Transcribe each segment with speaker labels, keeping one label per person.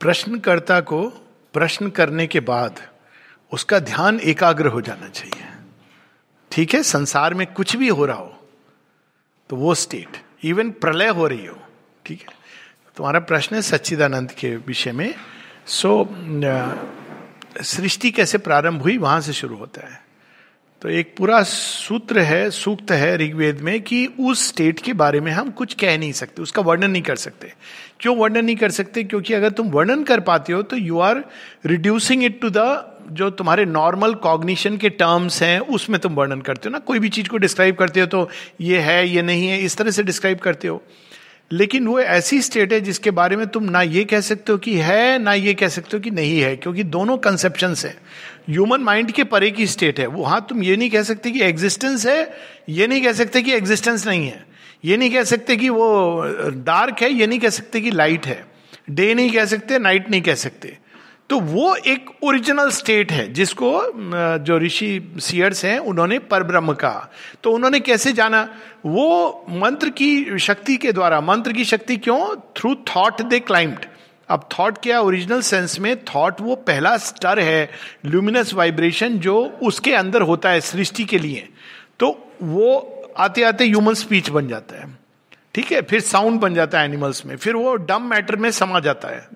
Speaker 1: प्रश्नकर्ता को प्रश्न करने के बाद उसका ध्यान एकाग्र हो जाना चाहिए। ठीक है? संसार में कुछ भी हो रहा हो तो वो स्टेट इवन प्रलय हो रही हो, ठीक है? तुम्हारा प्रश्न है सच्चिदानंद के विषय में। सो सृष्टि कैसे प्रारंभ हुई? वहाँ से शुरू होता है। तो एक पूरा सूत्र है, सूक्त है ऋग्वेद में कि उस स्टेट के बारे में हम कुछ कह नहीं सकते, उसका वर्णन नहीं कर सकते। क्यों वर्णन नहीं कर सकते? क्योंकि अगर तुम वर्णन कर पाते हो तो you are reducing it to the जो तुम्हारे नॉर्मल कॉग्निशन के टर्म्स हैं, उसमें तुम वर्णन करते हो ना। कोई भी चीज़ को डिस्क्राइब करते हो तो ये है, ये नहीं है, इस तरह से डिस्क्राइब करते हो। लेकिन वो ऐसी स्टेट है जिसके बारे में तुम ना ये कह सकते हो कि है, ना ये कह सकते हो कि नहीं है, क्योंकि दोनों कंसेप्शन है। ह्यूमन माइंड के परे की स्टेट है। वहाँ तुम ये नहीं कह सकते कि एग्जिस्टेंस है, ये नहीं कह सकते कि एग्जिस्टेंस नहीं है। ये नहीं कह सकते कि वो डार्क है, ये नहीं कह सकते कि लाइट है। डे नहीं कह सकते नाइट नहीं कह सकते। तो वो एक ओरिजिनल स्टेट है, जिसको जो ऋषि सियर्स हैं, उन्होंने परब्रह्म कहा। तो उन्होंने कैसे जाना? वो मंत्र की शक्ति के द्वारा। मंत्र की शक्ति क्यों? थ्रू थॉट दे क्लाइंब्ड अब थॉट क्या ओरिजिनल सेंस में थॉट वो पहला स्टर है ल्यूमिनस वाइब्रेशन जो उसके अंदर होता है, सृष्टि के लिए। तो वो आते आते ह्यूमन स्पीच बन जाता है। ठीक है? फिर साउंड बन जाता है एनिमल्स में। फिर वो डम मैटर में समा जाता है।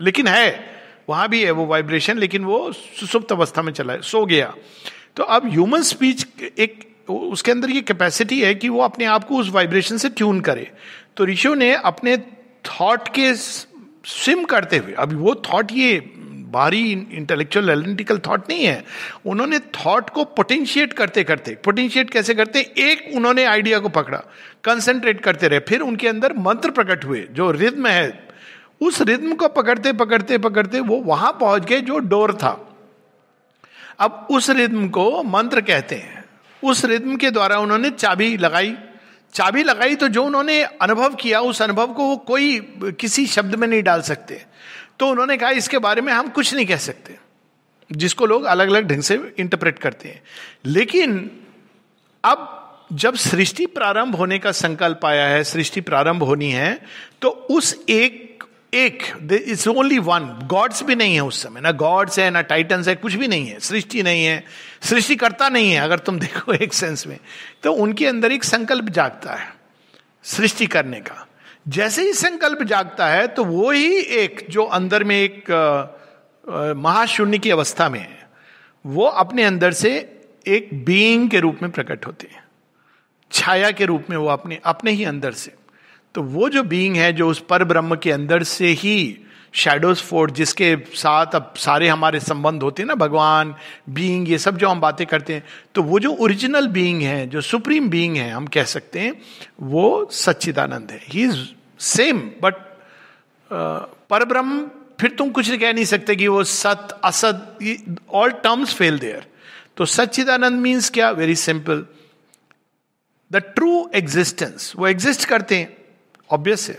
Speaker 1: लेकिन है, वहाँ भी है वो वाइब्रेशन लेकिन वो सुसुप्त अवस्था में चला है, सो गया। तो अब ह्यूमन स्पीच एक, उसके अंदर ये कैपेसिटी है कि वो अपने आप को उस वाइब्रेशन से ट्यून करे। तो ऋषियों ने अपने थॉट के स्विम करते हुए, अभी वो थॉट ये बाहरी इंटेलेक्चुअल एलिटिकल थॉट नहीं है। उन्होंने थॉट को पोटेंशिएट करते करते पोटेंशिएट कैसे करते? एक उन्होंने आइडिया को पकड़ा कंसेंट्रेट करते रहे, फिर उनके अंदर मंत्र प्रकट हुए, जो रिद्म है। उस रिद्म को पकड़ते पकड़ते पकड़ते वो वहाँ पहुँच गए जो डोर था। अब उस रिद्म को मंत्र कहते हैं। उस रिद्म के द्वारा उन्होंने चाबी लगाई चाबी लगाई तो जो उन्होंने अनुभव किया, उस अनुभव को वो कोई, किसी शब्द में नहीं डाल सकते। तो उन्होंने कहा, इसके बारे में हम कुछ नहीं कह सकते, जिसको लोग अलग अलग ढंग से इंटरप्रेट करते हैं। लेकिन अब जब सृष्टि प्रारंभ होने का संकल्प आया है, सृष्टि प्रारंभ होनी है तो उस एक एक इट्स ओनली वन गॉड्स भी नहीं है उस समय. ना गॉड्स है, ना टाइटन्स है, कुछ भी नहीं है. सृष्टि नहीं है. सृष्टि करता नहीं है, अगर तुम देखो एक सेंस में. तो उनके अंदर एक संकल्प जागता है, सृष्टि करने का. जैसे ही संकल्प जागता है तो वो ही एक, जो अंदर में एक महाशून्य की अवस्था में है, वो अपने अंदर से एक बीइंग के रूप में प्रकट होते हैं. छाया के रूप में वो अपने अपने ही अंदर से. तो वो जो बीइंग है, जो उस पर ब्रह्म के अंदर से ही शेडोज फोर्ड जिसके साथ अब सारे हमारे संबंध होते हैं ना, भगवान बीइंग ये सब जो हम बातें करते हैं तो वो जो ओरिजिनल बीइंग है, जो सुप्रीम बीइंग है, हम कह सकते हैं, वो सच्चिदानंद है। ही इज़ सेम बट पर ब्रह्म फिर तुम कुछ कह नहीं सकते कि वो सत, असत ऑल टर्म्स फेल देयर तो सच्चिदानंद मीन्स क्या? Very simple the true existence वो एग्जिस्ट करते हैं। ऑब्वियस है।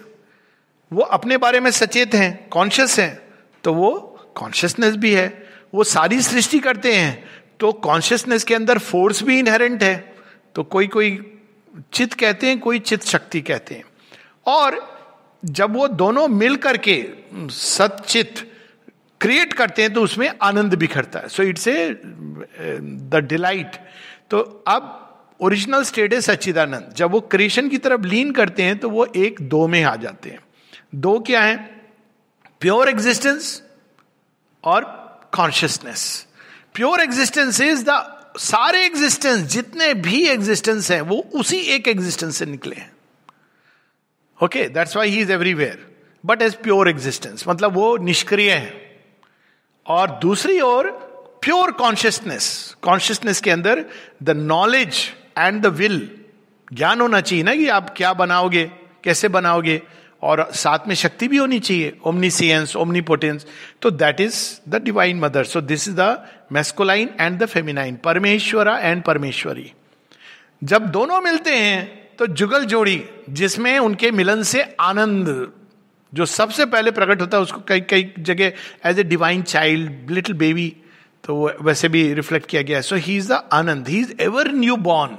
Speaker 1: वो अपने बारे में सचेत हैं कॉन्शियस हैं तो वो कॉन्शियसनेस भी है। वो सारी सृष्टि करते हैं तो कॉन्शियसनेस के अंदर फोर्स भी इनहेरेंट है। तो कोई कोई चित कहते हैं, कोई चित शक्ति कहते हैं। और जब वो दोनों मिल करके सचित क्रिएट करते हैं तो उसमें आनंद बिखरता है। So it's a the delight तो अब ओरिजिनल स्टेट है सच्चिदानंद जब वो क्रिएशन की तरफ़ लीन करते हैं तो वो एक दो में आ जाते हैं। दो क्या है? प्योर एग्जिस्टेंस और consciousness pure existence is the सारे एग्जिस्टेंस जितने भी एग्जिस्टेंस हैं, वो उसी एक एग्जिस्टेंस से निकले हैं। Okay that's why he is everywhere but as pure existence मतलब वो निष्क्रिय है। और दूसरी ओर प्योर कॉन्शियसनेस कॉन्शियसनेस के अंदर the knowledge and the will ज्ञान होना चाहिए ना कि आप क्या बनाओगे, कैसे बनाओगे, और साथ में शक्ति भी होनी चाहिए ओमनी सियंस ओमनी पोटेंस तो that is the divine mother so this is the masculine and the feminine Parameshwara and Parameshwari. जब दोनों मिलते हैं तो जुगल जोड़ी, जिसमें उनके मिलन से आनंद, जो सबसे पहले प्रकट होता है, उसको कई कई जगह as a divine child little baby तो वैसे भी रिफ्लेक्ट किया गया so he is the Anand he is ever new born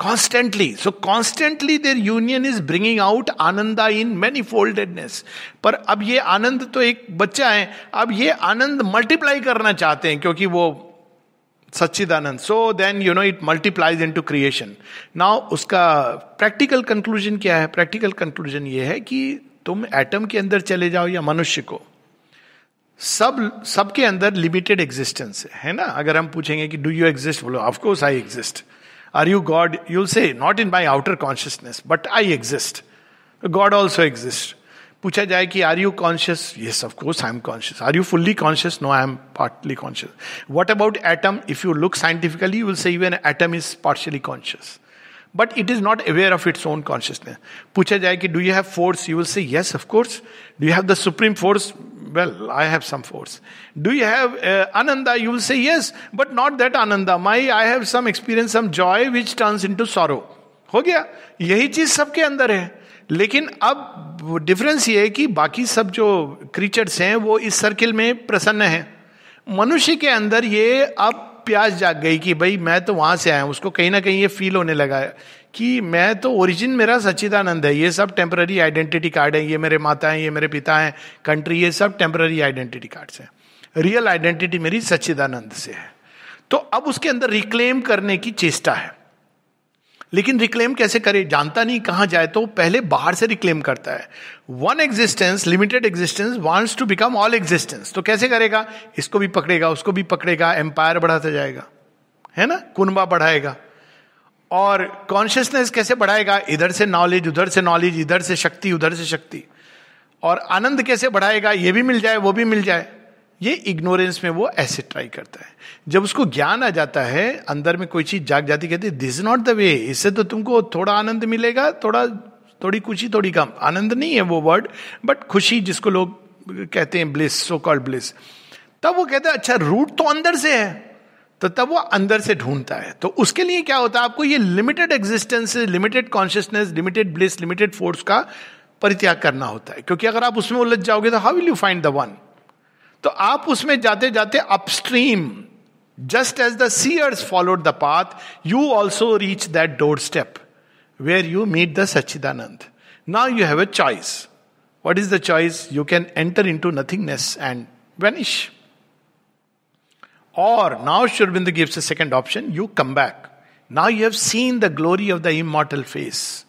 Speaker 1: constantly so constantly their union is bringing out Ananda in many foldedness पर अब ये आनंद तो एक बच्चा है, अब ये आनंद मल्टीप्लाई करना चाहते हैं क्योंकि वो सच्चिदानंद। So then you know it multiplies into creation now उसका प्रैक्टिकल कंक्लूजन क्या है? प्रैक्टिकल कंक्लूजन ये है कि तुम एटम के अंदर चले जाओ या मनुष्य को। सब, सबके अंदर लिमिटेड एग्जिस्टेंस है ना? अगर हम पूछेंगे कि डू यू एग्जिस्ट बोलो of course I exist are you God you'll say not in my outer consciousness but I exist God also exist पूछा जाए कि are you conscious yes of course I am conscious are you fully conscious no I am partly conscious what about atom if you look scientifically you will say even atom is partially conscious but it is not aware of its own consciousness पूछा जाए कि do you have force you will say yes of course do you have the supreme force well I have some force. Do you have uh, Ananda? You will say yes, but not that Ananda. My, I have some experience, some joy which turns into sorrow. हो गया यही चीज़ सबके अंदर है लेकिन अब difference ये है कि बाकी सब जो क्रीचर्स हैं वो इस सर्किल में प्रसन्न है मनुष्य के अंदर ये अब प्यास जाग गई कि भाई मैं तो वहाँ से आया उसको कहीं ना कहीं ये फील होने लगा है कि मैं तो ओरिजिन मेरा सच्चिदानंद है। ये सब टेम्पररी आइडेंटिटी कार्ड है, ये मेरे माता है, ये मेरे पिता है कंट्री ये सब टेम्पररी आइडेंटिटी कार्ड्स हैं। रियल आइडेंटिटी मेरी सच्चिदानंद से है। तो अब उसके अंदर रिक्लेम करने की चेष्टा है। लेकिन रिक्लेम कैसे करे? जानता नहीं कहाँ जाए तो पहले बाहर से रिक्लेम करता है। One existence limited existence wants to become all existence तो कैसे करेगा? इसको भी पकड़ेगा, उसको भी पकड़ेगा एम्पायर बढ़ाता जाएगा। है ना? कुनबा बढ़ाएगा। और कॉन्शियसनेस कैसे बढ़ाएगा? इधर से नॉलेज उधर से नॉलेज इधर से शक्ति, उधर से शक्ति। और आनंद कैसे बढ़ाएगा? ये भी मिल जाए, वो भी मिल जाए। ये इग्नोरेंस में वो ऐसे ट्राई करता है। जब उसको ज्ञान आ जाता है, अंदर में कोई चीज़ जाग जाती कहती this is not the way इससे तो तुमको थोड़ा आनंद मिलेगा, थोड़ा, थोड़ी खुशी, थोड़ी कम। आनंद नहीं है वो वर्ड बट खुशी जिसको लोग कहते हैं ब्लिस सो कॉल्ड ब्लिस तब वो कहते हैं अच्छा रूट तो अंदर से है। तो तब वो अंदर से ढूंढता है। तो उसके लिए क्या होता है, आपको ये limited existence limited consciousness limited bliss limited force का परित्याग करना होता है। क्योंकि अगर आप उसमें उलझ जाओगे तो how will you find the one तो आप उसमें जाते जाते upstream just as the seers followed the path you also reach that doorstep where you meet the Sachchidanand now you have a choice what is the choice you can enter into nothingness and vanish now Sri Aurobindo gives a second option, you come back. Now you have seen the glory of the face.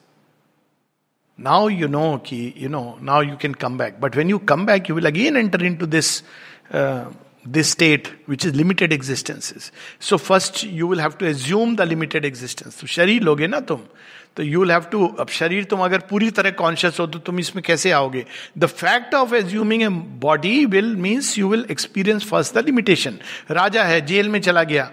Speaker 1: Now you know, ki, you know, now you can come back. But when you come back, you will again enter into this. Uh, this state which is limited existences so first you will have to assume the limited existence तो शरीर लोगे ना तुम तो you will have to अब शरीर तुम अगर पूरी तरह कॉन्शियस हो तो तुम इसमें कैसे आओगे the fact of assuming a body will means you will experience first the limitation राजा है जेल में चला गया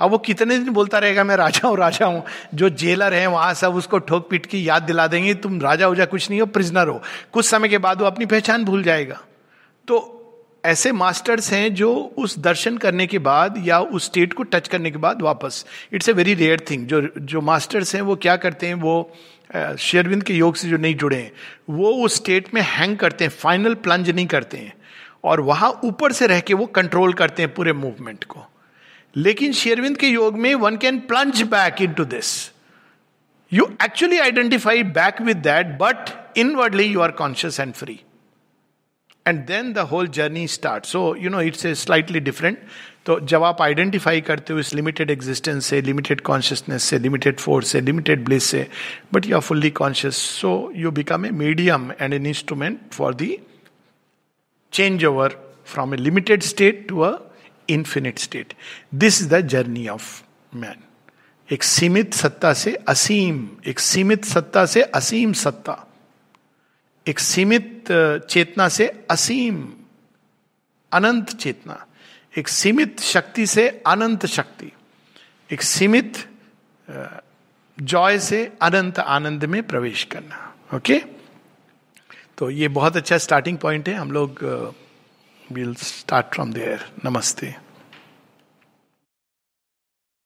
Speaker 1: अब वो कितने दिन बोलता रहेगा, मैं राजा हूँ राजा हूँ। जो जेलर है, वहाँ सब उसको ठोक पीट की याद दिला देंगे, तुम राजा हो जा, कुछ नहीं हो प्रिजनर हो। कुछ समय के बाद वो अपनी पहचान भूल जाएगा। तो ऐसे मास्टर्स हैं जो उस दर्शन करने के बाद या उस स्टेट को टच करने के बाद वापस। It's a very rare thing जो जो मास्टर्स हैं, वो क्या करते हैं, वो शेरविंद के योग से जो नहीं जुड़े हैं, वो उस स्टेट में हैंग करते हैं फाइनल प्लंज नहीं करते हैं। और वहाँ ऊपर से रह के वो कंट्रोल करते हैं पूरे मूवमेंट को। लेकिन शेरविंद के योग में one can plunge back into this you actually identify back with that but inwardly you are conscious and free and then the whole journey start so you know it's a slightly different तो जब आप identify करते हो इस limited existence से limited consciousness से limited force से limited bliss से but you are fully conscious so you become a medium and an instrument for the change over from a limited state to a infinite state this is the journey of man एक सीमित सत्ता से असीम, एक सीमित सत्ता से असीम सत्ता, एक सीमित चेतना से असीम, अनंत चेतना, एक सीमित शक्ति से अनंत शक्ति, एक सीमित जॉय से अनंत आनंद में प्रवेश करना, ओके? तो ये बहुत अच्छा स्टार्टिंग पॉइंट है। हम लोग विल स्टार्ट फ्रॉम देयर नमस्ते